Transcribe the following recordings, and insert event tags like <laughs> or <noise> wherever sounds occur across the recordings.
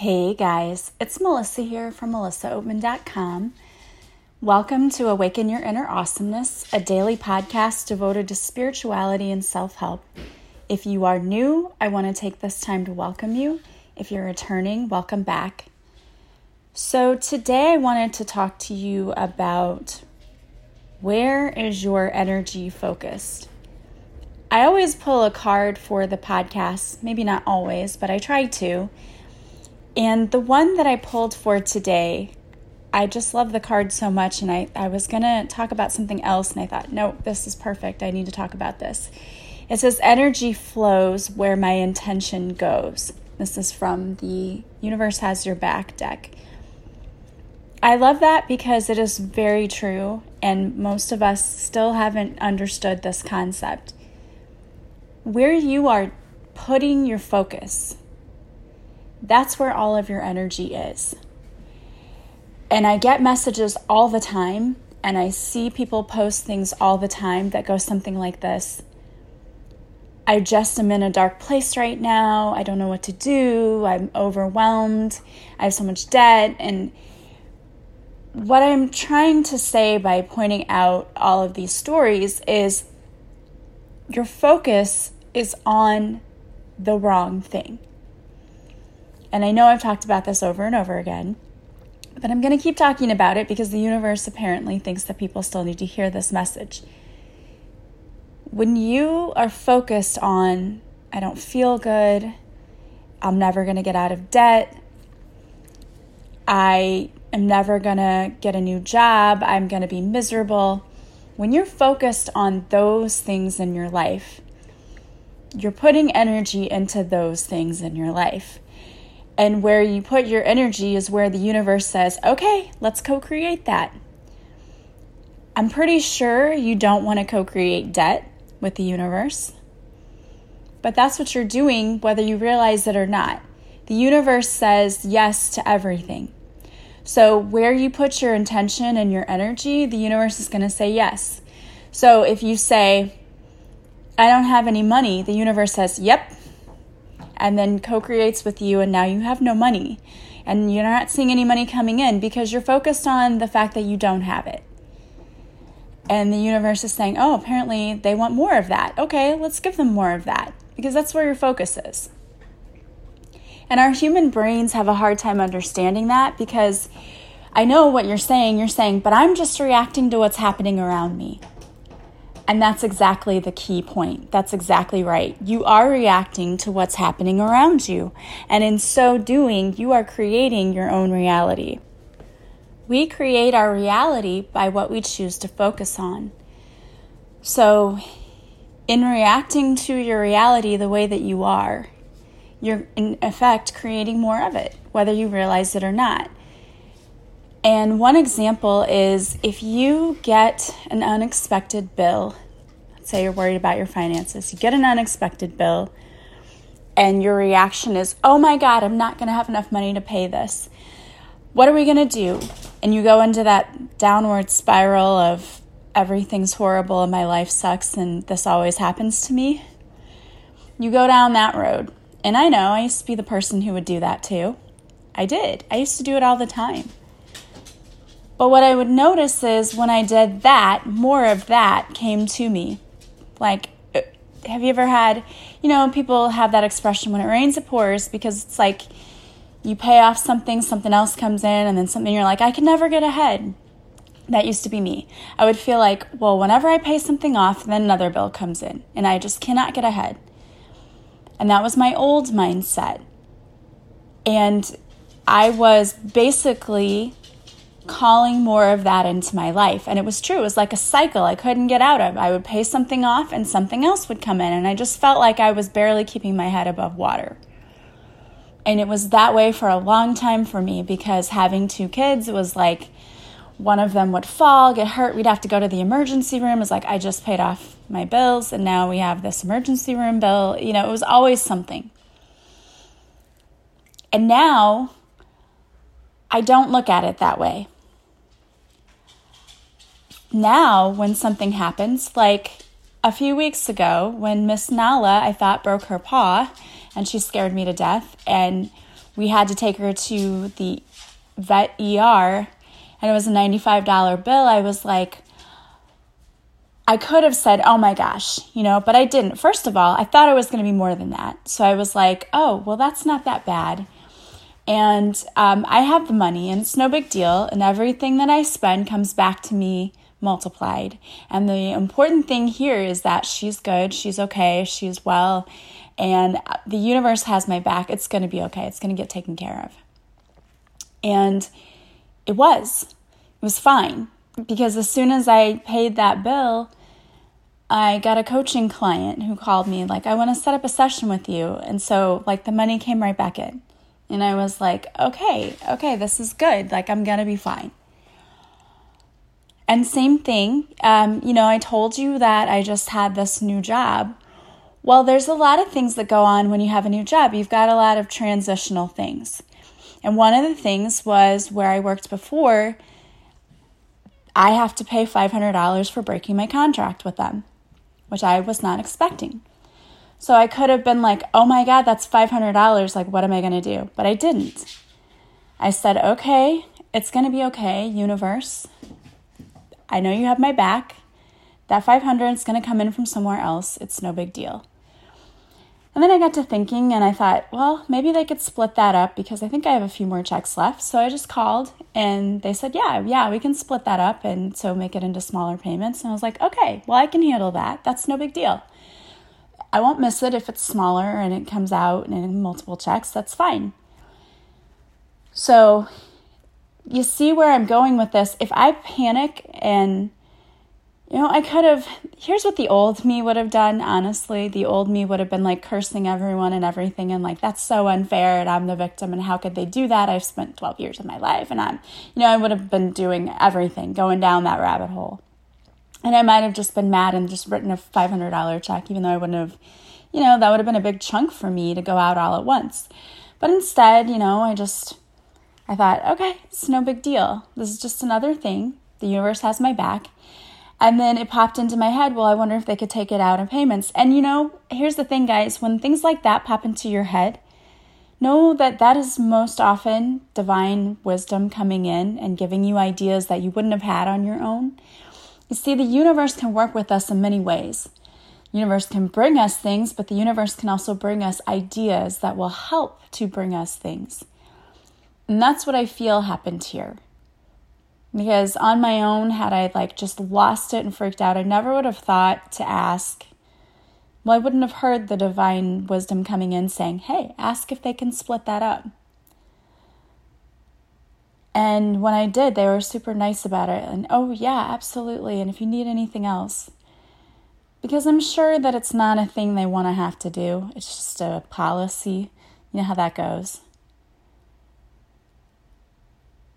Hey guys, it's Melissa here from melissaoatman.com. Welcome to Awaken Your Inner Awesomeness, a daily podcast devoted to spirituality and self help. If you are new, I want to take this time to welcome you. If you're returning, welcome back. So, today I wanted to talk to you about where is your energy focused? I always pull a card for the podcast, maybe not always, but I try to. And the one that I pulled for today, I just love the card so much. And I, I was going to talk about something else. And I thought, no, this is perfect. I need to talk about this. It says, Energy flows where my intention goes. This is from the Universe Has Your Back deck. I love that because it is very true, and most of us still haven't understood this concept. Where you are putting your focus, that's where all of your energy is. And I get messages all the time, and I see people post things all the time that go something like this I just am in a dark place right now. I don't know what to do. I'm overwhelmed. I have so much debt. And what I'm trying to say by pointing out all of these stories is your focus is on the wrong thing. And I know I've talked about this over and over again, but I'm going to keep talking about it because the universe apparently thinks that people still need to hear this message. When you are focused on, I don't feel good, I'm never going to get out of debt, I am never going to get a new job, I'm going to be miserable. When you're focused on those things in your life, you're putting energy into those things in your life. And where you put your energy is where the universe says, okay, let's co create that. I'm pretty sure you don't want to co create debt with the universe, but that's what you're doing whether you realize it or not. The universe says yes to everything. So, where you put your intention and your energy, the universe is going to say yes. So, if you say, I don't have any money, the universe says, Yep, and then co creates with you, and now you have no money. And you're not seeing any money coming in because you're focused on the fact that you don't have it. And the universe is saying, oh, apparently they want more of that. Okay, let's give them more of that because that's where your focus is. And our human brains have a hard time understanding that because I know what you're saying. You're saying, but I'm just reacting to what's happening around me. And that's exactly the key point. That's exactly right. You are reacting to what's happening around you. And in so doing, you are creating your own reality. We create our reality by what we choose to focus on. So, in reacting to your reality the way that you are, you're in effect creating more of it, whether you realize it or not. And one example is if you get an unexpected bill, let's say you're worried about your finances, you get an unexpected bill, and your reaction is, oh my God, I'm not going to have enough money to pay this. What are we going to do? And you go into that downward spiral of everything's horrible and my life sucks and this always happens to me. You go down that road. And I know I used to be the person who would do that too. I did. I used to do it all the time. But what I would notice is when I did that, more of that came to me. Like, uh, have you ever had, you know, people have that expression when it rains, it pours because it's like you pay off something, something else comes in, and then something you're like, I can never get ahead. That used to be me. I would feel like, well, whenever I pay something off, then another bill comes in, and I just cannot get ahead. And that was my old mindset. And I was basically calling more of that into my life. And it was true. It was like a cycle I couldn't get out of. I would pay something off and something else would come in. And I just felt like I was barely keeping my head above water. And it was that way for a long time for me because having two kids was like one of them would fall, get hurt, we'd have to go to the emergency room. It was like I just paid off my bills and now we have this emergency room bill. You know, it was always something. And now I don't look at it that way. Now, when something happens, like a few weeks ago when Miss Nala, I thought, broke her paw and she scared me to death, and we had to take her to the vet ER and it was a $95 bill, I was like, I could have said, oh my gosh, you know, but I didn't. First of all, I thought it was going to be more than that. So I was like, oh, well, that's not that bad. And um, I have the money and it's no big deal. And everything that I spend comes back to me multiplied. And the important thing here is that she's good, she's okay, she's well, and the universe has my back. It's going to be okay, it's going to get taken care of. And it was, it was fine because as soon as I paid that bill, I got a coaching client who called me, like, I want to set up a session with you. And so, like, the money came right back in. And I was like, okay, okay, this is good. Like, I'm going to be fine. And same thing, um, you know, I told you that I just had this new job. Well, there's a lot of things that go on when you have a new job. You've got a lot of transitional things. And one of the things was where I worked before, I have to pay $500 for breaking my contract with them which I was not expecting. So I could have been like, oh my God, that's $500. Like, what am I going to do? But I didn't. I said, okay, it's going to be okay, universe. I know you have my back. That 500 is going to come in from somewhere else. It's no big deal. And then I got to thinking and I thought, well, maybe they could split that up because I think I have a few more checks left. So I just called and they said, yeah, yeah, we can split that up and so make it into smaller payments. And I was like, okay, well, I can handle that. That's no big deal. I won't miss it if it's smaller and it comes out in multiple checks. That's fine. So you see where I'm going with this. If I panic and you know, I could have. Here's what the old me would have done, honestly. The old me would have been like cursing everyone and everything, and like, that's so unfair, and I'm the victim, and how could they do that? I've spent 12 years of my life, and I'm, you know, I would have been doing everything, going down that rabbit hole. And I might have just been mad and just written a $500 check, even though I wouldn't have, you know, that would have been a big chunk for me to go out all at once. But instead, you know, I just, I thought, okay, it's no big deal. This is just another thing. The universe has my back and then it popped into my head, well, I wonder if they could take it out in payments. And you know, here's the thing, guys when things like that pop into your head, know that that is most often divine wisdom coming in and giving you ideas that you wouldn't have had on your own. You see, the universe can work with us in many ways. The universe can bring us things, but the universe can also bring us ideas that will help to bring us things. And that's what I feel happened here because on my own had i like just lost it and freaked out i never would have thought to ask well i wouldn't have heard the divine wisdom coming in saying hey ask if they can split that up and when i did they were super nice about it. And oh yeah absolutely. And if you need anything else because i'm sure that it's not a thing they want to have to do. It's just a policy. You know how that goes.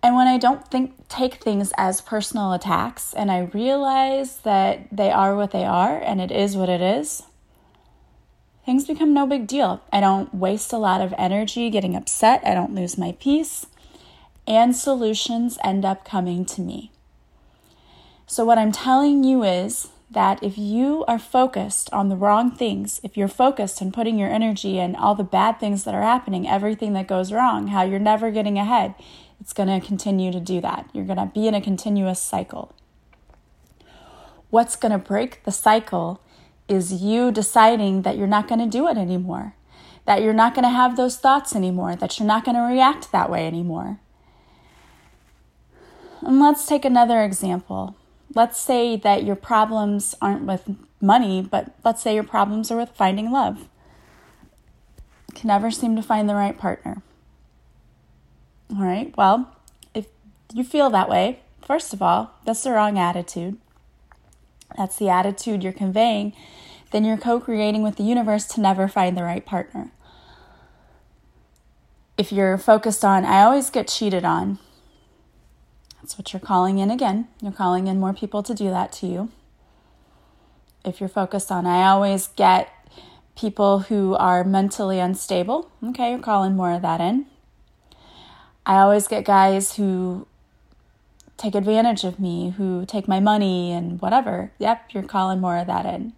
And when I don't think take things as personal attacks and I realize that they are what they are and it is what it is, things become no big deal. I don't waste a lot of energy getting upset, I don't lose my peace, and solutions end up coming to me. So, what I'm telling you is that if you are focused on the wrong things, if you're focused on putting your energy in all the bad things that are happening, everything that goes wrong, how you're never getting ahead, it's going to continue to do that. You're going to be in a continuous cycle. What's going to break the cycle is you deciding that you're not going to do it anymore, that you're not going to have those thoughts anymore, that you're not going to react that way anymore. And let's take another example. Let's say that your problems aren't with money, but let's say your problems are with finding love. can never seem to find the right partner. All right, well, if you feel that way, first of all, that's the wrong attitude. That's the attitude you're conveying. Then you're co creating with the universe to never find the right partner. If you're focused on, I always get cheated on, that's what you're calling in again. You're calling in more people to do that to you. If you're focused on, I always get people who are mentally unstable, okay, you're calling more of that in. I always get guys who take advantage of me, who take my money and whatever. Yep, you're calling more of that in.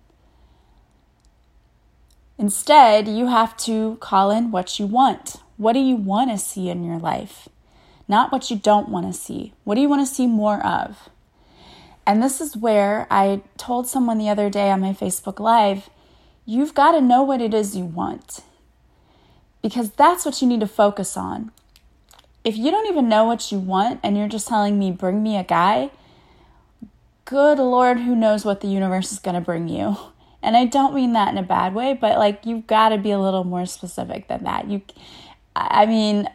Instead, you have to call in what you want. What do you want to see in your life? Not what you don't want to see. What do you want to see more of? And this is where I told someone the other day on my Facebook Live you've got to know what it is you want because that's what you need to focus on. If you don't even know what you want and you're just telling me, bring me a guy, good Lord, who knows what the universe is going to bring you. <laughs> And I don't mean that in a bad way, but like you've got to be a little more specific than that. You, I mean,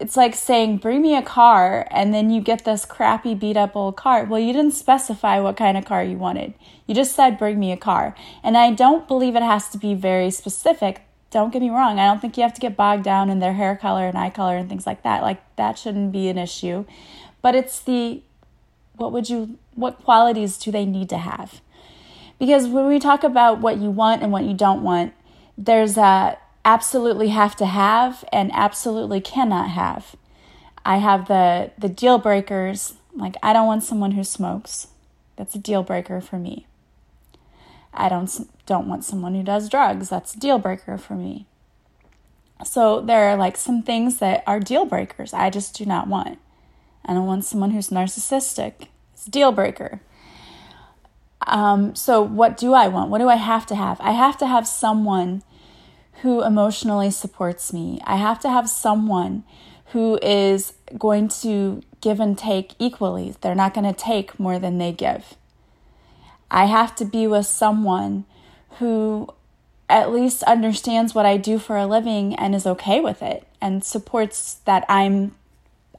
it's like saying, bring me a car, and then you get this crappy, beat up old car. Well, you didn't specify what kind of car you wanted. You just said, bring me a car. And I don't believe it has to be very specific don't get me wrong, I don't think you have to get bogged down in their hair color and eye color and things like that. Like that shouldn't be an issue. But it's the what would you what qualities do they need to have? Because when we talk about what you want and what you don't want, there's a absolutely have to have and absolutely cannot have. I have the the deal breakers, like I don't want someone who smokes. That's a deal breaker for me. I don't don't want someone who does drugs. That's a deal breaker for me. So there are like some things that are deal breakers. I just do not want. I don't want someone who's narcissistic. It's a deal breaker. Um, so what do I want? What do I have to have? I have to have someone who emotionally supports me. I have to have someone who is going to give and take equally. They're not going to take more than they give. I have to be with someone who at least understands what I do for a living and is okay with it and supports that I'm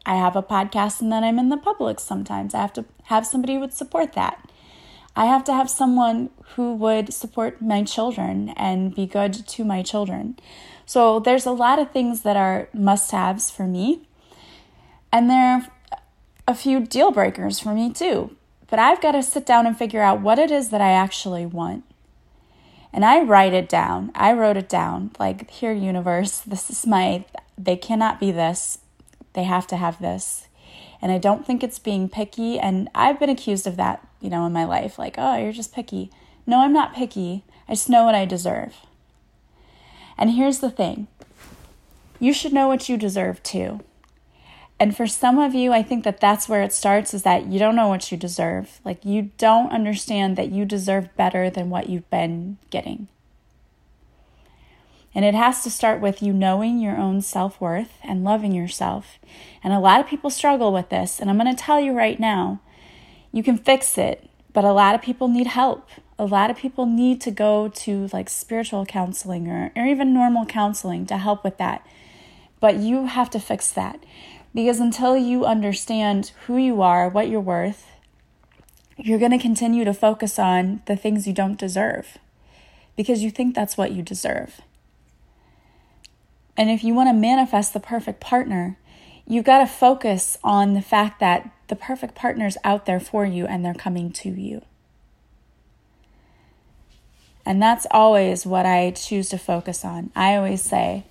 I have a podcast and then I'm in the public sometimes. I have to have somebody who would support that. I have to have someone who would support my children and be good to my children. So there's a lot of things that are must-haves for me. And there are a few deal breakers for me too. But I've got to sit down and figure out what it is that I actually want. And I write it down. I wrote it down like, here, universe, <laughs> this is my, they cannot be this. They have to have this. And I don't think it's being picky. And I've been accused of that, you know, in my life. Like, oh, you're just picky. No, I'm not picky. I just know what I deserve. And here's the thing you should know what you deserve too. And for some of you, I think that that's where it starts is that you don't know what you deserve. Like, you don't understand that you deserve better than what you've been getting. And it has to start with you knowing your own self worth and loving yourself. And a lot of people struggle with this. And I'm going to tell you right now you can fix it, but a lot of people need help. A lot of people need to go to like spiritual counseling or, or even normal counseling to help with that. But you have to fix that. Because until you understand who you are, what you're worth, you're going to continue to focus on the things you don't deserve because you think that's what you deserve. And if you want to manifest the perfect partner, you've got to focus on the fact that the perfect partner's out there for you and they're coming to you. And that's always what I choose to focus on. I always say,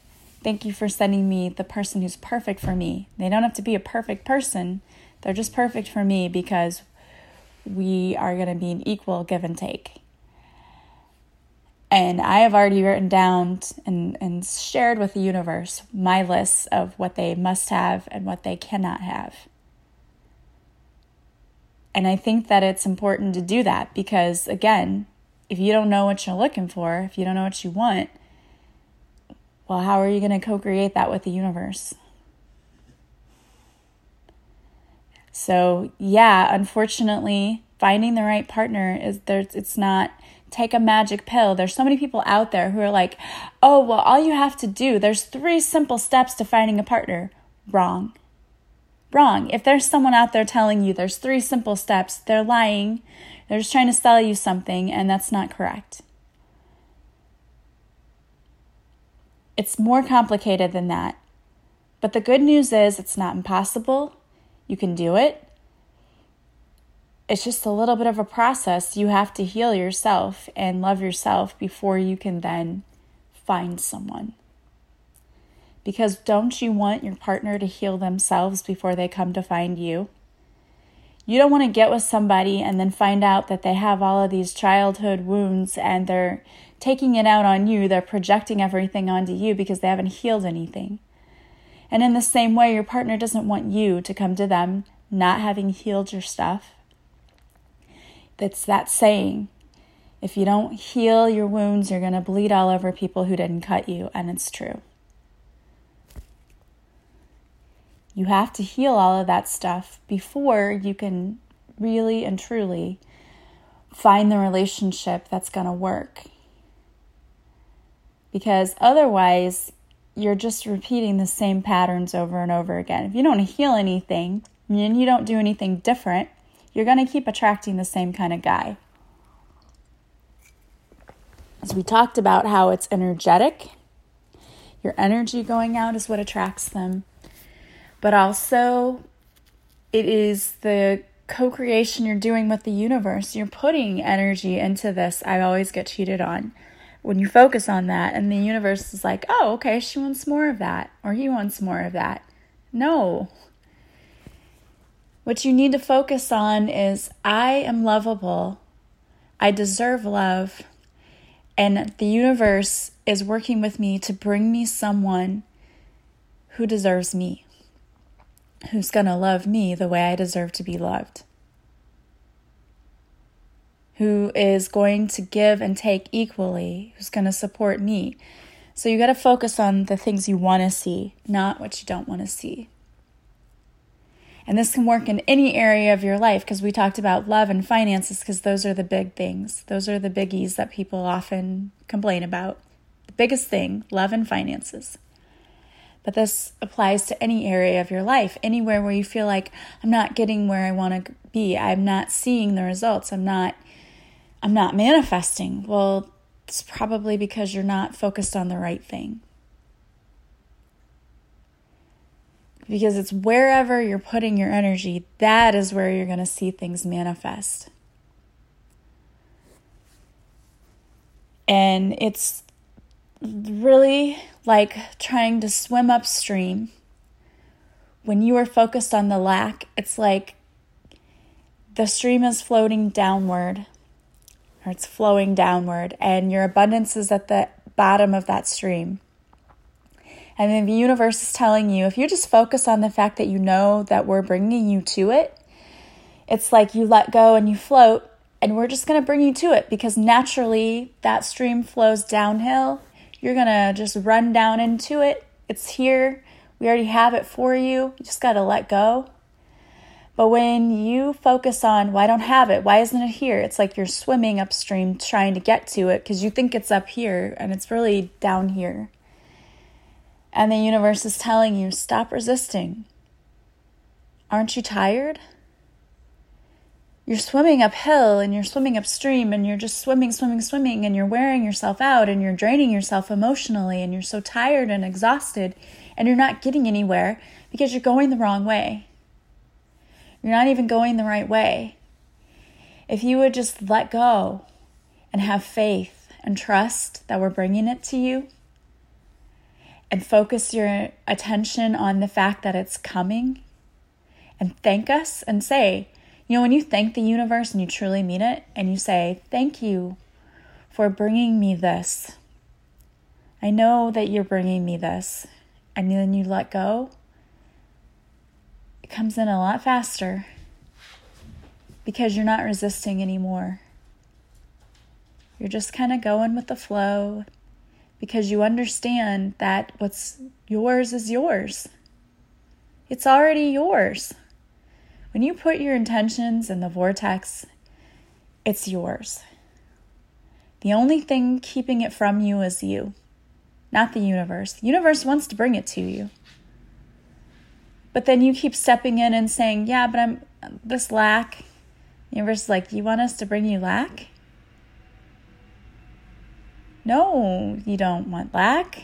Thank you for sending me the person who's perfect for me. They don't have to be a perfect person, they're just perfect for me because we are going to be an equal give and take. And I have already written down and, and shared with the universe my list of what they must have and what they cannot have. And I think that it's important to do that because, again, if you don't know what you're looking for, if you don't know what you want, well, how are you going to co create that with the universe? So, yeah, unfortunately, finding the right partner is there's it's not take a magic pill. There's so many people out there who are like, "Oh, well, all you have to do, there's three simple steps to finding a partner." Wrong. Wrong. If there's someone out there telling you there's three simple steps, they're lying. They're just trying to sell you something and that's not correct. It's more complicated than that. But the good news is it's not impossible. You can do it. It's just a little bit of a process. You have to heal yourself and love yourself before you can then find someone. Because don't you want your partner to heal themselves before they come to find you? You don't want to get with somebody and then find out that they have all of these childhood wounds and they're taking it out on you. They're projecting everything onto you because they haven't healed anything. And in the same way, your partner doesn't want you to come to them not having healed your stuff. That's that saying if you don't heal your wounds, you're going to bleed all over people who didn't cut you, and it's true. You have to heal all of that stuff before you can really and truly find the relationship that's going to work. Because otherwise, you're just repeating the same patterns over and over again. If you don't heal anything and you don't do anything different, you're going to keep attracting the same kind of guy. As we talked about how it's energetic, your energy going out is what attracts them. But also, it is the co creation you're doing with the universe. You're putting energy into this. I always get cheated on. When you focus on that, and the universe is like, oh, okay, she wants more of that, or he wants more of that. No. What you need to focus on is I am lovable. I deserve love. And the universe is working with me to bring me someone who deserves me, who's going to love me the way I deserve to be loved, who is going to give and take equally, who's going to support me. So you got to focus on the things you want to see, not what you don't want to see. And this can work in any area of your life because we talked about love and finances because those are the big things. Those are the biggies that people often complain about. The biggest thing, love and finances. But this applies to any area of your life, anywhere where you feel like I'm not getting where I want to be. I'm not seeing the results. I'm not I'm not manifesting. Well, it's probably because you're not focused on the right thing. because it's wherever you're putting your energy, that is where you're going to see things manifest. And it's really like trying to swim upstream. When you are focused on the lack, it's like the stream is floating downward or it's flowing downward, and your abundance is at the bottom of that stream. And then the universe is telling you if you just focus on the fact that you know that we're bringing you to it, it's like you let go and you float, and we're just going to bring you to it because naturally that stream flows downhill. You're going to just run down into it. It's here. We already have it for you. You just got to let go. But when you focus on, well, don't have it, why isn't it here? It's like you're swimming upstream trying to get to it because you think it's up here and it's really down here. And the universe is telling you, stop resisting. Aren't you tired? You're swimming uphill and you're swimming upstream and you're just swimming, swimming, swimming and you're wearing yourself out and you're draining yourself emotionally and you're so tired and exhausted and you're not getting anywhere because you're going the wrong way. You're not even going the right way. If you would just let go and have faith and trust that we're bringing it to you, and focus your attention on the fact that it's coming and thank us and say, you know, when you thank the universe and you truly mean it and you say, Thank you for bringing me this. I know that you're bringing me this. And then you let go, it comes in a lot faster because you're not resisting anymore. You're just kind of going with the flow because you understand that what's yours is yours. It's already yours. When you put your intentions in the vortex, it's yours. The only thing keeping it from you is you, not the universe. The universe wants to bring it to you. But then you keep stepping in and saying, Yeah, but I'm this lack. The universe is like, You want us to bring you lack? No, you don't want lack.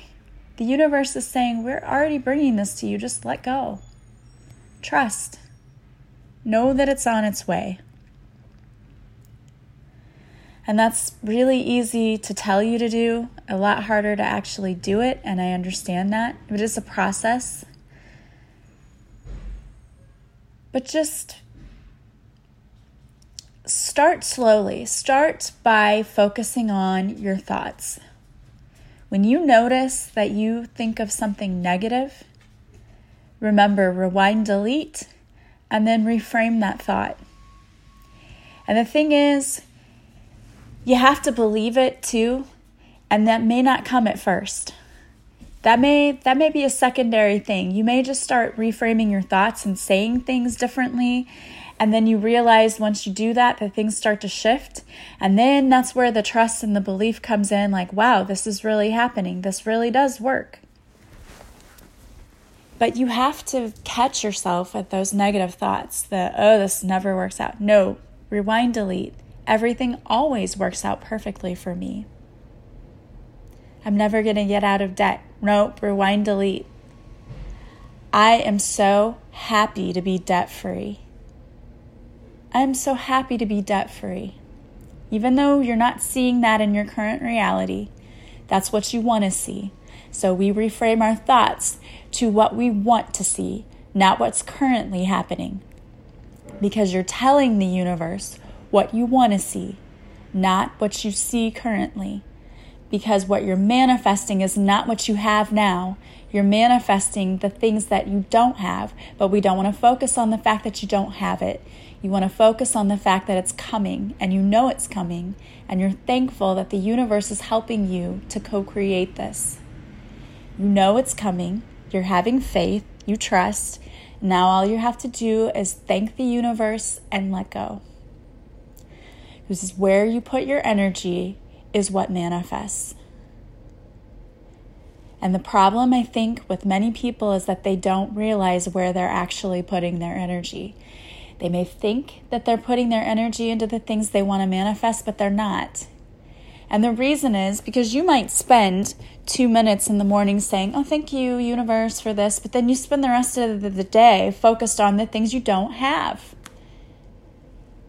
The universe is saying, We're already bringing this to you. Just let go. Trust. Know that it's on its way. And that's really easy to tell you to do, a lot harder to actually do it. And I understand that. It is a process. But just start slowly. Start by focusing on your thoughts. When you notice that you think of something negative, remember, rewind, delete, and then reframe that thought. And the thing is, you have to believe it too, and that may not come at first. That may that may be a secondary thing. You may just start reframing your thoughts and saying things differently and then you realize once you do that, that things start to shift. And then that's where the trust and the belief comes in like, wow, this is really happening. This really does work. But you have to catch yourself with those negative thoughts that, oh, this never works out. No, rewind, delete. Everything always works out perfectly for me. I'm never going to get out of debt. Nope, rewind, delete. I am so happy to be debt free. I'm so happy to be debt free. Even though you're not seeing that in your current reality, that's what you want to see. So we reframe our thoughts to what we want to see, not what's currently happening. Because you're telling the universe what you want to see, not what you see currently. Because what you're manifesting is not what you have now. You're manifesting the things that you don't have, but we don't want to focus on the fact that you don't have it. You want to focus on the fact that it's coming and you know it's coming, and you're thankful that the universe is helping you to co create this. You know it's coming, you're having faith, you trust. Now, all you have to do is thank the universe and let go. This is where you put your energy, is what manifests. And the problem, I think, with many people is that they don't realize where they're actually putting their energy. They may think that they're putting their energy into the things they want to manifest, but they're not. And the reason is because you might spend two minutes in the morning saying, Oh, thank you, universe, for this, but then you spend the rest of the day focused on the things you don't have.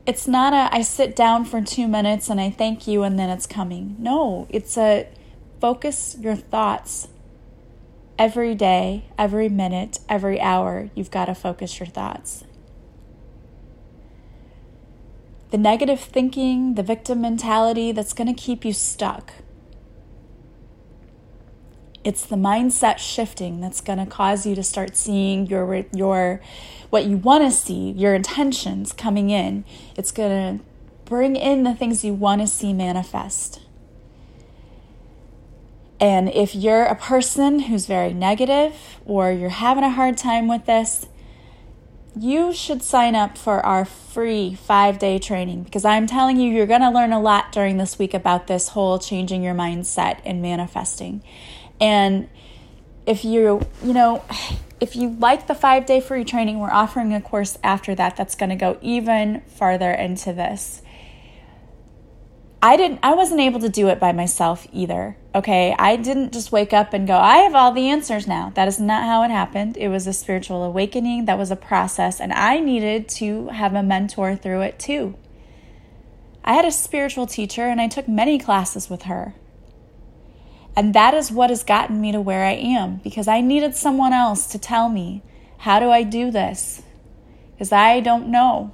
It's not a I sit down for two minutes and I thank you and then it's coming. No, it's a focus your thoughts every day, every minute, every hour. You've got to focus your thoughts the negative thinking, the victim mentality that's going to keep you stuck. It's the mindset shifting that's going to cause you to start seeing your your what you want to see, your intentions coming in. It's going to bring in the things you want to see manifest. And if you're a person who's very negative or you're having a hard time with this, you should sign up for our free five day training because I'm telling you, you're going to learn a lot during this week about this whole changing your mindset and manifesting. And if you, you know, if you like the five day free training, we're offering a course after that that's going to go even farther into this. I didn't I wasn't able to do it by myself either. Okay? I didn't just wake up and go, "I have all the answers now." That is not how it happened. It was a spiritual awakening, that was a process, and I needed to have a mentor through it too. I had a spiritual teacher and I took many classes with her. And that is what has gotten me to where I am because I needed someone else to tell me, "How do I do this?" Because I don't know.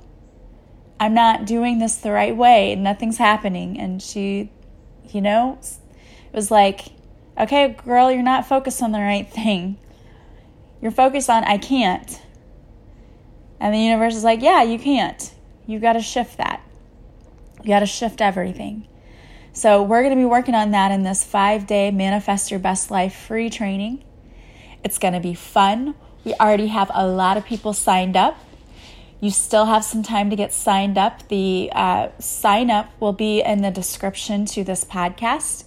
I'm not doing this the right way. And nothing's happening. And she, you know, was like, okay, girl, you're not focused on the right thing. You're focused on, I can't. And the universe is like, yeah, you can't. You've got to shift that. You got to shift everything. So, we're going to be working on that in this five day Manifest Your Best Life free training. It's going to be fun. We already have a lot of people signed up. You still have some time to get signed up. The uh, sign up will be in the description to this podcast.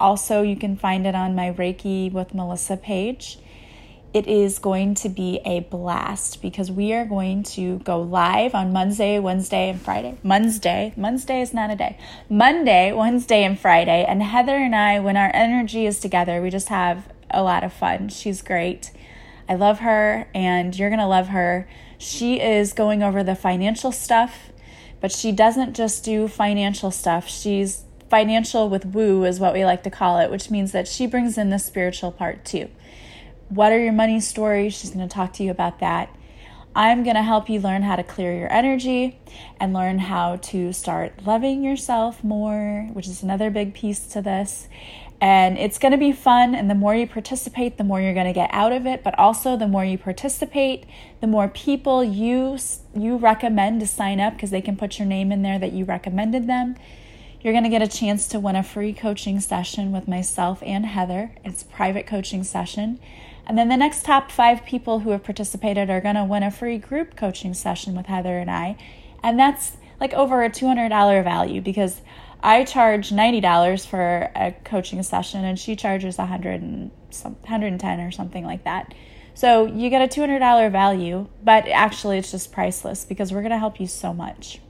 Also, you can find it on my Reiki with Melissa page. It is going to be a blast because we are going to go live on Monday, Wednesday, and Friday. Monday, Monday is not a day. Monday, Wednesday, and Friday. And Heather and I, when our energy is together, we just have a lot of fun. She's great. I love her, and you're going to love her. She is going over the financial stuff, but she doesn't just do financial stuff. She's financial with woo, is what we like to call it, which means that she brings in the spiritual part too. What are your money stories? She's going to talk to you about that. I'm going to help you learn how to clear your energy and learn how to start loving yourself more, which is another big piece to this. And it's going to be fun. And the more you participate, the more you're going to get out of it. But also, the more you participate, the more people you, you recommend to sign up because they can put your name in there that you recommended them. You're going to get a chance to win a free coaching session with myself and Heather. It's a private coaching session. And then the next top five people who have participated are going to win a free group coaching session with Heather and I. And that's like over a $200 value because I charge $90 for a coaching session and she charges 100 and some, 110 or something like that. So you get a $200 value, but actually it's just priceless because we're going to help you so much.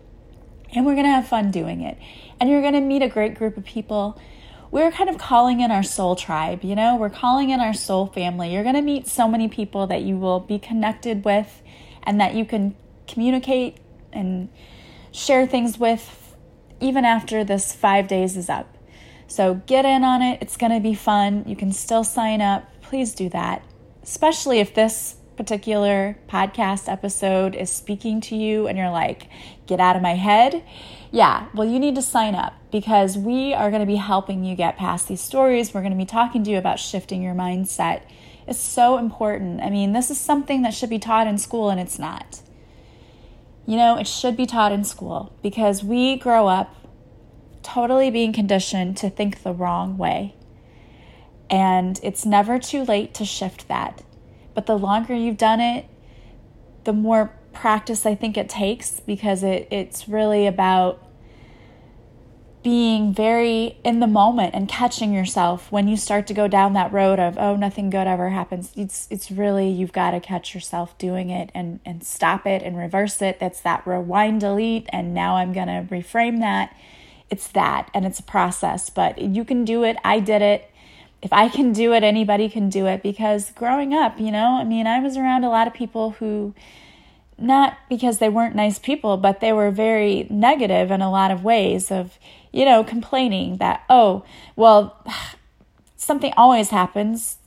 And we're going to have fun doing it. And you're going to meet a great group of people. We're kind of calling in our soul tribe, you know? We're calling in our soul family. You're going to meet so many people that you will be connected with and that you can communicate and share things with even after this five days is up. So get in on it. It's going to be fun. You can still sign up. Please do that, especially if this particular podcast episode is speaking to you and you're like, get out of my head. Yeah, well, you need to sign up because we are going to be helping you get past these stories. We're going to be talking to you about shifting your mindset. It's so important. I mean, this is something that should be taught in school and it's not. You know, it should be taught in school because we grow up totally being conditioned to think the wrong way. And it's never too late to shift that. But the longer you've done it, the more practice I think it takes because it, it's really about being very in the moment and catching yourself when you start to go down that road of oh nothing good ever happens. It's it's really you've got to catch yourself doing it and and stop it and reverse it. That's that rewind delete and now I'm going to reframe that. It's that and it's a process but you can do it. I did it if I can do it anybody can do it because growing up you know I mean I was around a lot of people who not because they weren't nice people, but they were very negative in a lot of ways of, you know, complaining that, oh, well, <sighs> something always happens.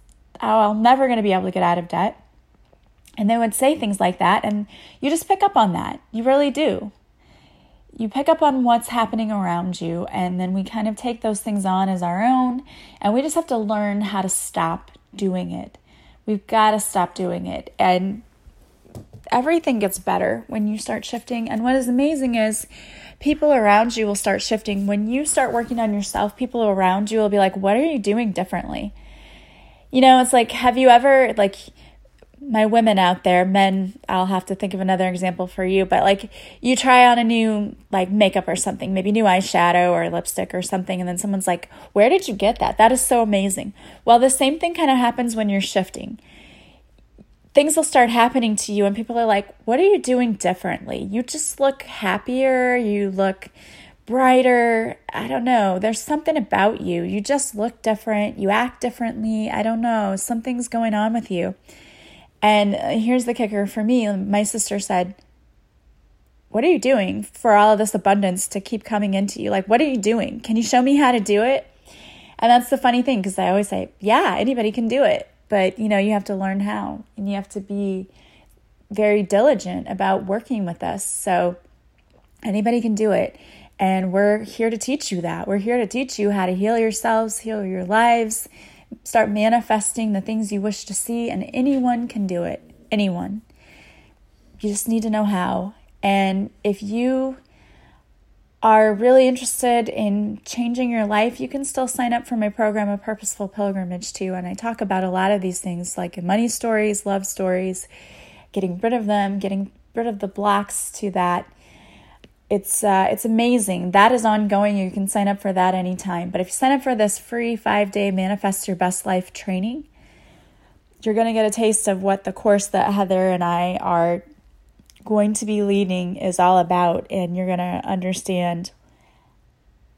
Oh, I'm never going to be able to get out of debt. And they would say things like that. And you just pick up on that. You really do. You pick up on what's happening around you. And then we kind of take those things on as our own. And we just have to learn how to stop doing it. We've got to stop doing it. And everything gets better when you start shifting. And what is amazing is people around you will start shifting. When you start working on yourself, people around you will be like, What are you doing differently? You know, it's like, have you ever, like, my women out there, men, I'll have to think of another example for you, but like you try on a new like makeup or something, maybe new eyeshadow or lipstick or something, and then someone's like, Where did you get that? That is so amazing. Well, the same thing kind of happens when you're shifting things will start happening to you and people are like, "What are you doing differently? You just look happier, you look brighter. I don't know. There's something about you. You just look different, you act differently. I don't know. Something's going on with you." And uh, here's the kicker for me. My sister said, what are you doing for all of this abundance to keep coming into you? Like, what are you doing? Can you show me how to do it? And that's the funny thing because I always say, yeah, anybody can do it. But, you know, you have to learn how and you have to be very diligent about working with us. So anybody can do it. And we're here to teach you that. We're here to teach you how to heal yourselves, heal your lives, start manifesting the things you wish to see. And anyone can do it. Anyone. You just need to know how. And if you are really interested in changing your life, you can still sign up for my program, A Purposeful Pilgrimage, too. And I talk about a lot of these things like money stories, love stories, getting rid of them, getting rid of the blocks to that. It's uh, it's amazing. That is ongoing. You can sign up for that anytime. But if you sign up for this free five day Manifest Your Best Life training, you're going to get a taste of what the course that Heather and I are going to be leading is all about, and you're going to understand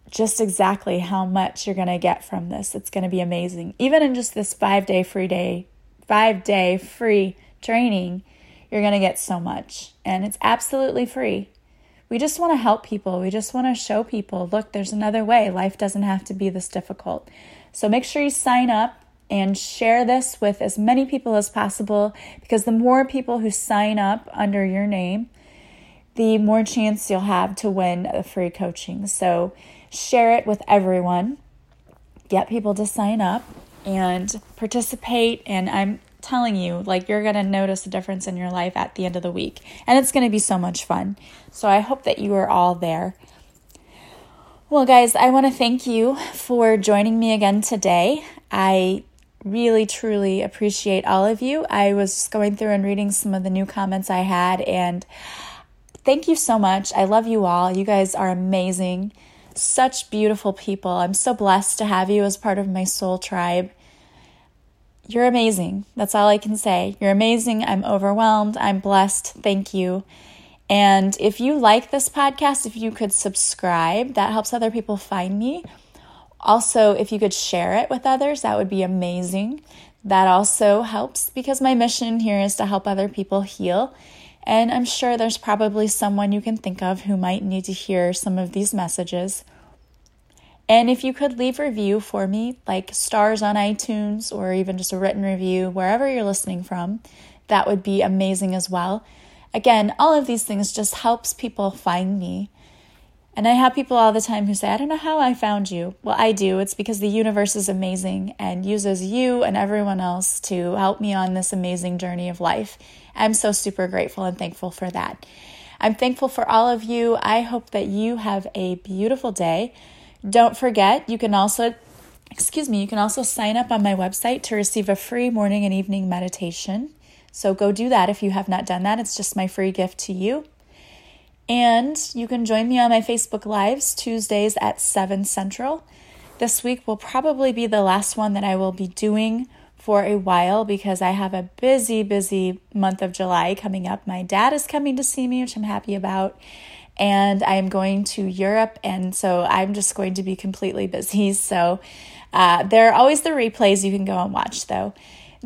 just exactly how much you're going to get from this. It's going to be amazing. Even in just this five day free day, five day free training, you're going to get so much. And it's absolutely free. We just want to help people. We just want to show people look, there's another way. Life doesn't have to be this difficult. So make sure you sign up and share this with as many people as possible because the more people who sign up under your name, the more chance you'll have to win a free coaching. So share it with everyone. get people to sign up and participate. And I'm telling you, like, you're going to notice a difference in your life at the end of the week. And it's going to be so much fun. So I hope that you are all there. Well, guys, I want to thank you for joining me again today. I really, truly appreciate all of you. I was going through and reading some of the new comments I had, and thank you so much. I love you all. You guys are amazing. Such beautiful people. I'm so blessed to have you as part of my soul tribe. You're amazing. That's all I can say. You're amazing. I'm overwhelmed. I'm blessed. Thank you. And if you like this podcast, if you could subscribe, that helps other people find me. Also, if you could share it with others, that would be amazing. That also helps because my mission here is to help other people heal. And I'm sure there's probably someone you can think of who might need to hear some of these messages. And if you could leave a review for me, like stars on iTunes or even just a written review, wherever you're listening from, that would be amazing as well. Again, all of these things just helps people find me. And I have people all the time who say, I don't know how I found you. Well, I do. It's because the universe is amazing and uses you and everyone else to help me on this amazing journey of life. I'm so super grateful and thankful for that. I'm thankful for all of you. I hope that you have a beautiful day. Don't forget, you can also, excuse me, you can also sign up on my website to receive a free morning and evening meditation. So go do that if you have not done that. It's just my free gift to you. And you can join me on my Facebook Lives Tuesdays at 7 Central. This week will probably be the last one that I will be doing for a while because I have a busy, busy month of July coming up. My dad is coming to see me, which I'm happy about. And I am going to Europe, and so I'm just going to be completely busy. <laughs> So uh, there are always the replays you can go and watch, though.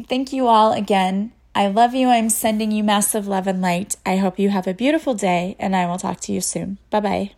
Thank you all again I love you. I'm sending you massive love and light. I hope you have a beautiful day, and I will talk to you soon. Bye bye.